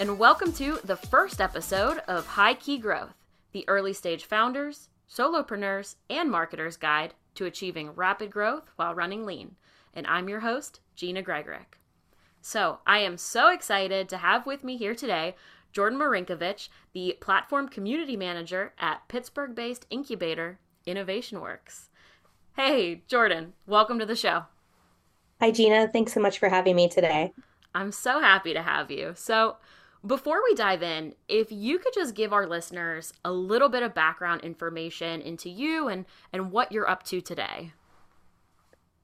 and welcome to the first episode of High Key Growth, the early stage founders, solopreneurs, and marketers guide to achieving rapid growth while running lean. And I'm your host, Gina Gregorek. So, I am so excited to have with me here today Jordan Marinkovich, the platform community manager at Pittsburgh based incubator Innovation Works. Hey, Jordan, welcome to the show. Hi, Gina. Thanks so much for having me today. I'm so happy to have you. So, before we dive in, if you could just give our listeners a little bit of background information into you and and what you're up to today.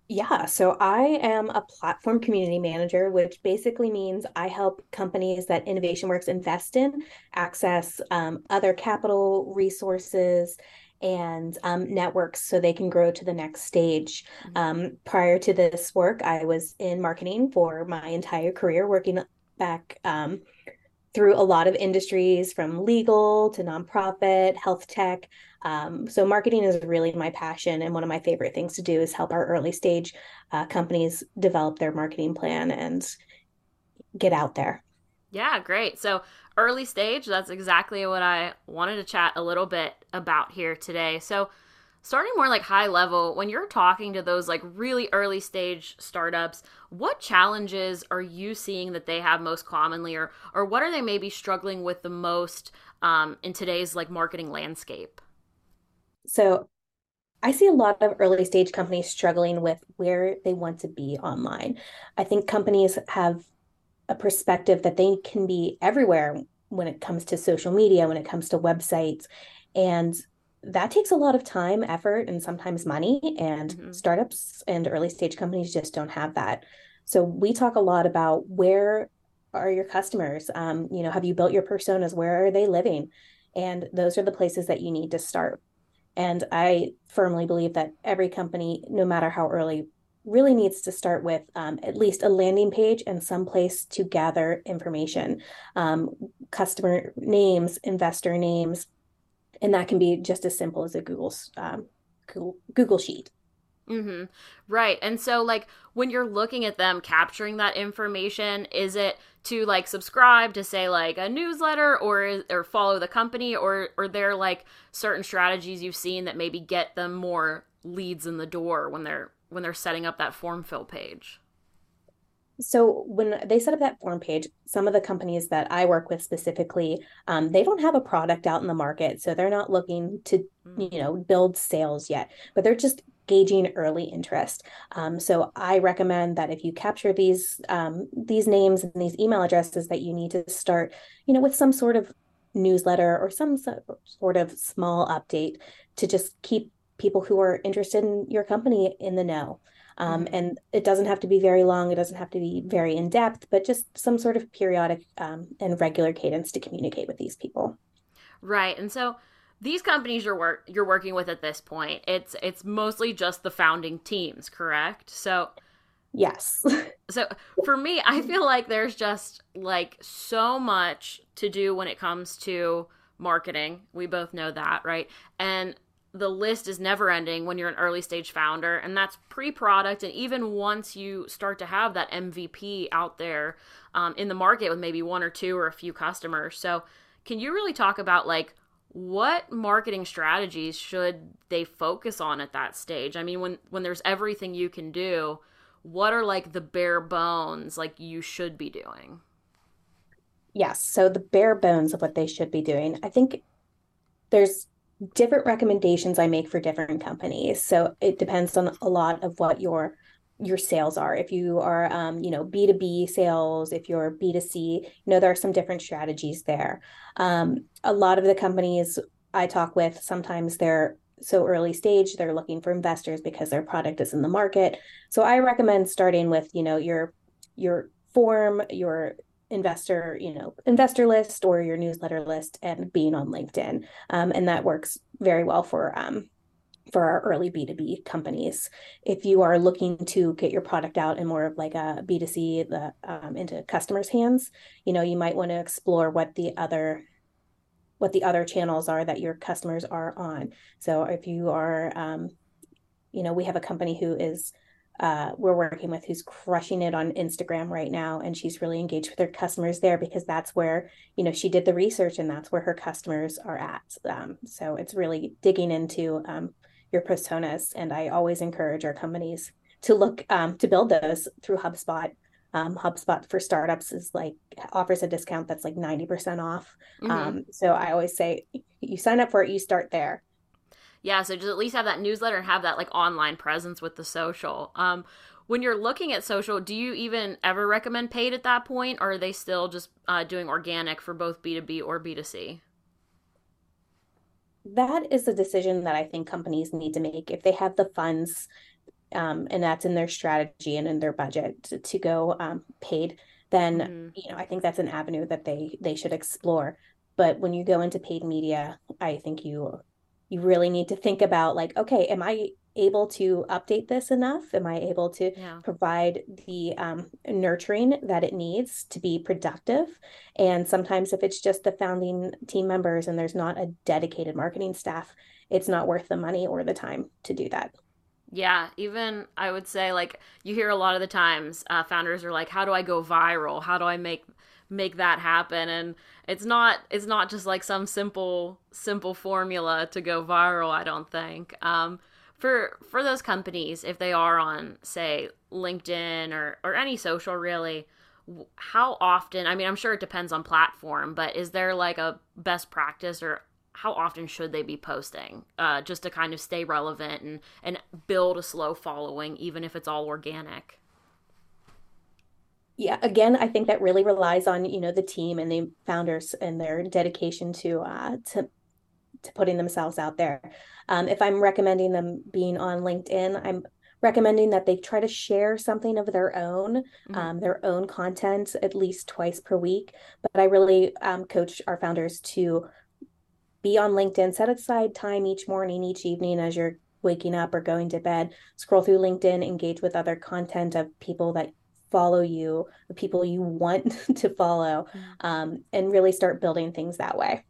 Yeah, so I am a platform community manager, which basically means I help companies that Innovation Works invest in access um, other capital resources and um, networks so they can grow to the next stage. Mm-hmm. Um, prior to this work, I was in marketing for my entire career, working back um, through a lot of industries from legal to nonprofit, health tech. Um, so, marketing is really my passion. And one of my favorite things to do is help our early stage uh, companies develop their marketing plan and get out there. Yeah, great. So, early stage, that's exactly what I wanted to chat a little bit about here today. So, starting more like high level when you're talking to those like really early stage startups what challenges are you seeing that they have most commonly or or what are they maybe struggling with the most um, in today's like marketing landscape so I see a lot of early stage companies struggling with where they want to be online. I think companies have a perspective that they can be everywhere when it comes to social media, when it comes to websites. And that takes a lot of time, effort, and sometimes money. And mm-hmm. startups and early stage companies just don't have that. So we talk a lot about where are your customers? Um, you know, have you built your personas? Where are they living? And those are the places that you need to start. And I firmly believe that every company, no matter how early, really needs to start with um, at least a landing page and some place to gather information, um, customer names, investor names, and that can be just as simple as a Google um, Google, Google sheet. Mm-hmm. Right. And so, like, when you're looking at them capturing that information, is it to like subscribe to say like a newsletter or or follow the company, or or there like certain strategies you've seen that maybe get them more leads in the door when they're when they're setting up that form fill page? So when they set up that form page, some of the companies that I work with specifically, um, they don't have a product out in the market, so they're not looking to, mm. you know, build sales yet, but they're just gauging early interest. Um, so I recommend that if you capture these um, these names and these email addresses, that you need to start, you know, with some sort of newsletter or some sort of small update to just keep people who are interested in your company in the know. Um, mm-hmm. and it doesn't have to be very long. It doesn't have to be very in depth, but just some sort of periodic um, and regular cadence to communicate with these people. Right. And so these companies you're work you're working with at this point, it's it's mostly just the founding teams, correct? So Yes. so for me, I feel like there's just like so much to do when it comes to marketing. We both know that, right? And the list is never ending when you're an early stage founder and that's pre-product and even once you start to have that mvp out there um, in the market with maybe one or two or a few customers. So can you really talk about like what marketing strategies should they focus on at that stage? I mean when when there's everything you can do what are like the bare bones like you should be doing? Yes. So the bare bones of what they should be doing i think there's different recommendations I make for different companies. So it depends on a lot of what your your sales are. If you are, um, you know, B two B sales, if you're B two C, you know, there are some different strategies there. Um, a lot of the companies I talk with, sometimes they're so early stage, they're looking for investors because their product is in the market. So I recommend starting with, you know, your your form, your investor you know investor list or your newsletter list and being on linkedin. Um, and that works very well for um, for our early b2b companies. If you are looking to get your product out in more of like a b2c the um, into customers hands you know you might want to explore what the other what the other channels are that your customers are on. So if you are um, you know we have a company who is uh, we're working with who's crushing it on Instagram right now, and she's really engaged with her customers there because that's where you know she did the research and that's where her customers are at. Um, so it's really digging into um, your personas, and I always encourage our companies to look um, to build those through HubSpot. Um, HubSpot for startups is like offers a discount that's like 90% off. Mm-hmm. Um, so I always say you sign up for it, you start there. Yeah, so just at least have that newsletter and have that like online presence with the social. Um, when you're looking at social, do you even ever recommend paid at that point, or are they still just uh, doing organic for both B2B or B2C? That is a decision that I think companies need to make if they have the funds um, and that's in their strategy and in their budget to, to go um, paid. Then mm-hmm. you know I think that's an avenue that they they should explore. But when you go into paid media, I think you you really need to think about like okay am i able to update this enough am i able to yeah. provide the um, nurturing that it needs to be productive and sometimes if it's just the founding team members and there's not a dedicated marketing staff it's not worth the money or the time to do that yeah, even I would say like you hear a lot of the times uh, founders are like, "How do I go viral? How do I make make that happen. And it's not it's not just like some simple simple formula to go viral i don't think. Um, for for those companies if they are on say linkedin or or any social really how often i mean i'm sure it depends on platform but is there like a best practice or how often should they be posting uh, just to kind of stay relevant and and build a slow following even if it's all organic yeah again i think that really relies on you know the team and the founders and their dedication to uh to to putting themselves out there um, if i'm recommending them being on linkedin i'm recommending that they try to share something of their own mm-hmm. um, their own content at least twice per week but i really um, coach our founders to be on linkedin set aside time each morning each evening as you're waking up or going to bed scroll through linkedin engage with other content of people that follow you, the people you want to follow, mm-hmm. um, and really start building things that way.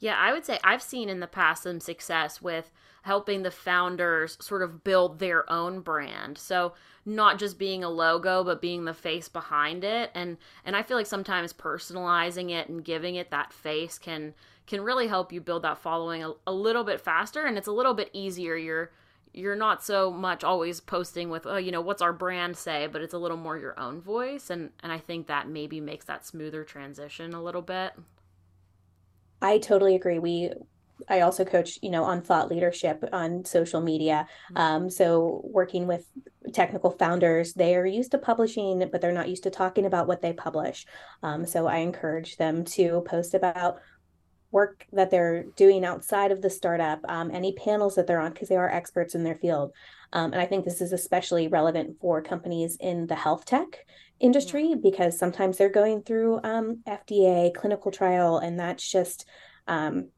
Yeah, I would say I've seen in the past some success with helping the founders sort of build their own brand. So not just being a logo but being the face behind it and and I feel like sometimes personalizing it and giving it that face can can really help you build that following a, a little bit faster and it's a little bit easier. You're you're not so much always posting with oh you know what's our brand say but it's a little more your own voice. And and i think that maybe makes that smoother transition a little bit. I totally agree. We i also coach you know on thought leadership on social media. Mm-hmm. um, so working with technical founders they are used to publishing but they're not used to talking about what they publish. Um, so i encourage them to post about work that they're doing outside of the startup, um, any panels that they're on, because they are experts in their field. Um, and I think this is especially relevant for companies in the health tech industry because sometimes they're going through um, FDA clinical trial, and that's just um,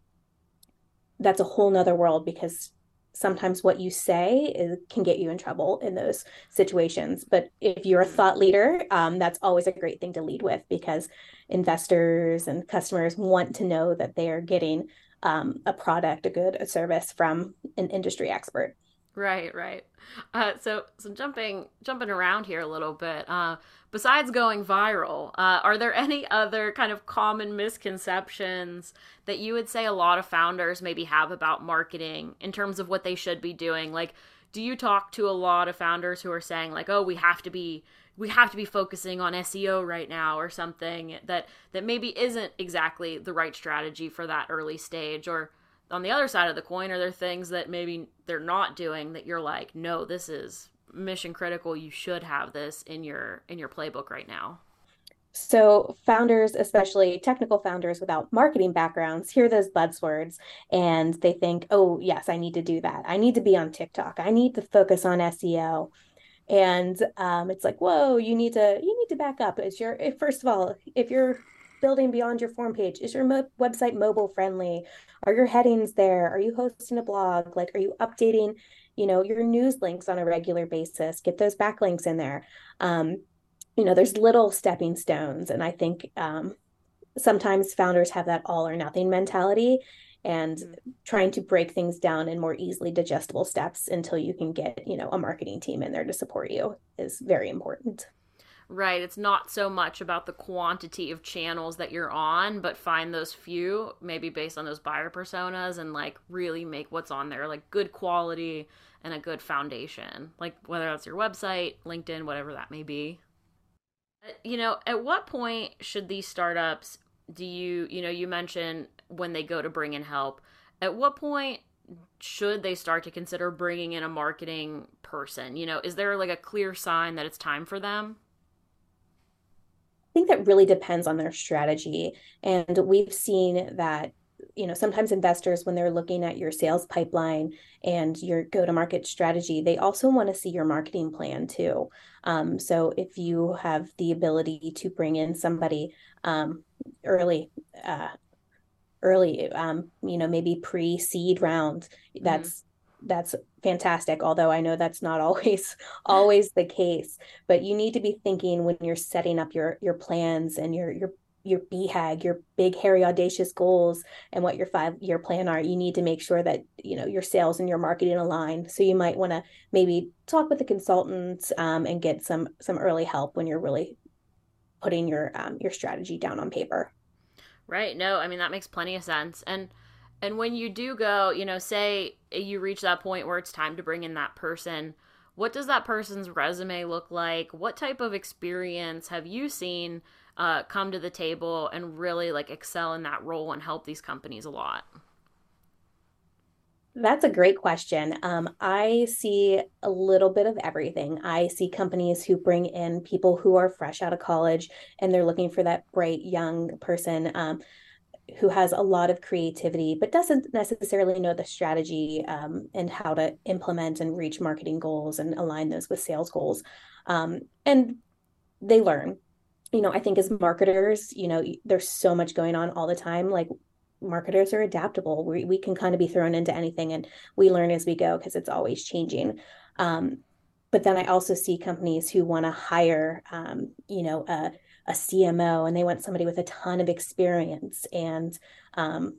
that's a whole nother world because sometimes what you say is, can get you in trouble in those situations. But if you're a thought leader, um, that's always a great thing to lead with because investors and customers want to know that they are getting um, a product, a good, a service from an industry expert. Right, right. Uh, so, so jumping jumping around here a little bit. Uh, besides going viral, uh, are there any other kind of common misconceptions that you would say a lot of founders maybe have about marketing in terms of what they should be doing? Like, do you talk to a lot of founders who are saying like, "Oh, we have to be we have to be focusing on SEO right now or something that that maybe isn't exactly the right strategy for that early stage or on the other side of the coin are there things that maybe they're not doing that you're like no this is mission critical you should have this in your in your playbook right now. So founders especially technical founders without marketing backgrounds hear those buzzwords and they think oh yes i need to do that. I need to be on tiktok. I need to focus on seo and um, it's like whoa you need to you need to back up. Is your first of all if you're building beyond your form page is your mo- website mobile friendly? Are your headings there? Are you hosting a blog? Like are you updating you know your news links on a regular basis get those backlinks in there um, you know there's little stepping stones and i think um, sometimes founders have that all or nothing mentality and mm-hmm. trying to break things down in more easily digestible steps until you can get, you know, a marketing team in there to support you is very important. Right. It's not so much about the quantity of channels that you're on, but find those few, maybe based on those buyer personas, and like really make what's on there like good quality and a good foundation. Like whether that's your website, LinkedIn, whatever that may be. Uh, you know, at what point should these startups do you, you know, you mentioned when they go to bring in help, at what point should they start to consider bringing in a marketing person? You know, is there like a clear sign that it's time for them? I think that really depends on their strategy. And we've seen that, you know, sometimes investors, when they're looking at your sales pipeline and your go to market strategy, they also want to see your marketing plan too. Um, so if you have the ability to bring in somebody um, early, uh, early, um, you know, maybe pre seed round, that's mm-hmm that's fantastic although i know that's not always always the case but you need to be thinking when you're setting up your your plans and your your your BHAG, your big, hairy, audacious goals, and what your five year plan are, you need to make sure that you know your sales and your marketing align. So you might want to maybe talk with the consultant um, and get some some early help when you're really putting your um, your strategy down on paper. Right. No, I mean that makes plenty of sense. And and when you do go, you know, say you reach that point where it's time to bring in that person, what does that person's resume look like? What type of experience have you seen uh, come to the table and really like excel in that role and help these companies a lot? That's a great question. Um, I see a little bit of everything. I see companies who bring in people who are fresh out of college and they're looking for that bright young person. Um, who has a lot of creativity but doesn't necessarily know the strategy um, and how to implement and reach marketing goals and align those with sales goals um, and they learn you know i think as marketers you know there's so much going on all the time like marketers are adaptable. We, we can kind of be thrown into anything and we learn as we go because it's always changing. Um, but then i also see companies who want to hire um, you know a a CMO and they want somebody with a ton of experience and um,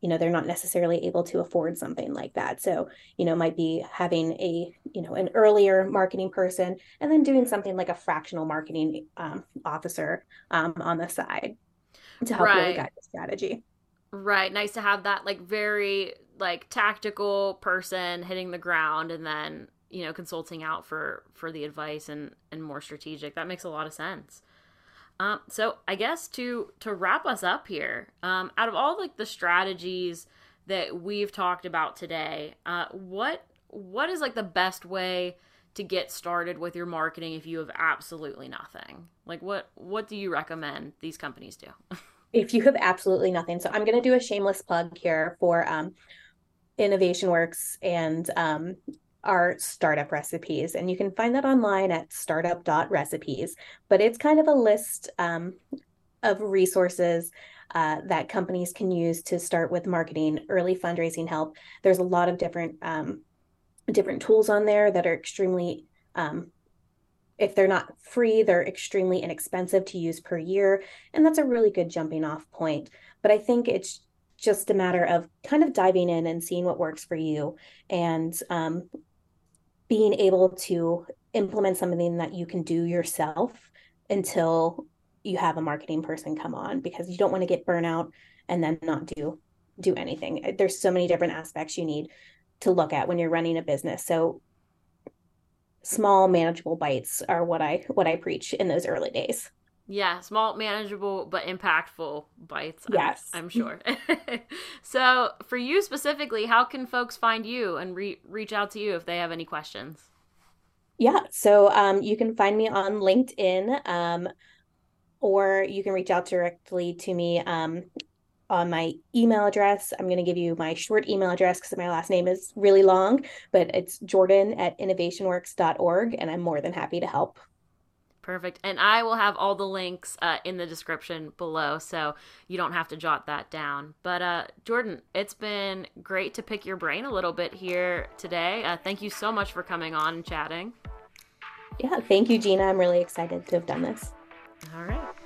you know they're not necessarily able to afford something like that. So you know might be having a you know an earlier marketing person and then doing something like a fractional marketing um, officer um, on the side to help right. really guide the strategy. Right. Nice to have that like very like tactical person hitting the ground and then you know consulting out for for the advice and and more strategic. That makes a lot of sense um, so I guess to to wrap us up here, um, out of all like the strategies that we've talked about today, uh, what what is like the best way to get started with your marketing if you have absolutely nothing? Like what what do you recommend these companies do? if you have absolutely nothing, so I'm going to do a shameless plug here for um, Innovation Works and um, our startup recipes. And you can find that online at startup.recipes. But it's kind of a list um, of resources uh, that companies can use to start with marketing, early fundraising help. There's a lot of different um, different tools on there that are extremely um, if they're not free, they're extremely inexpensive to use per year. And that's a really good jumping off point. But I think it's just a matter of kind of diving in and seeing what works for you and um, being able to implement something that you can do yourself until you have a marketing person come on because you don't want to get burnout and then not do do anything. Uh, there's so many different aspects you need to look at when you're running a business. So small manageable bites are what i what i preach in those early days yeah, small, manageable, but impactful bites. Yes. I'm, I'm sure. so, for you specifically, how can folks find you and re- reach out to you if they have any questions? Yeah, so um, you can find me on LinkedIn um, or you can reach out directly to me um, on my email address. I'm going to give you my short email address because my last name is really long, but it's jordan at innovationworks.org, and I'm more than happy to help. Perfect. And I will have all the links uh, in the description below, so you don't have to jot that down. But uh, Jordan, it's been great to pick your brain a little bit here today. Uh, thank you so much for coming on and chatting. Yeah, thank you, Gina. I'm really excited to have done this. All right.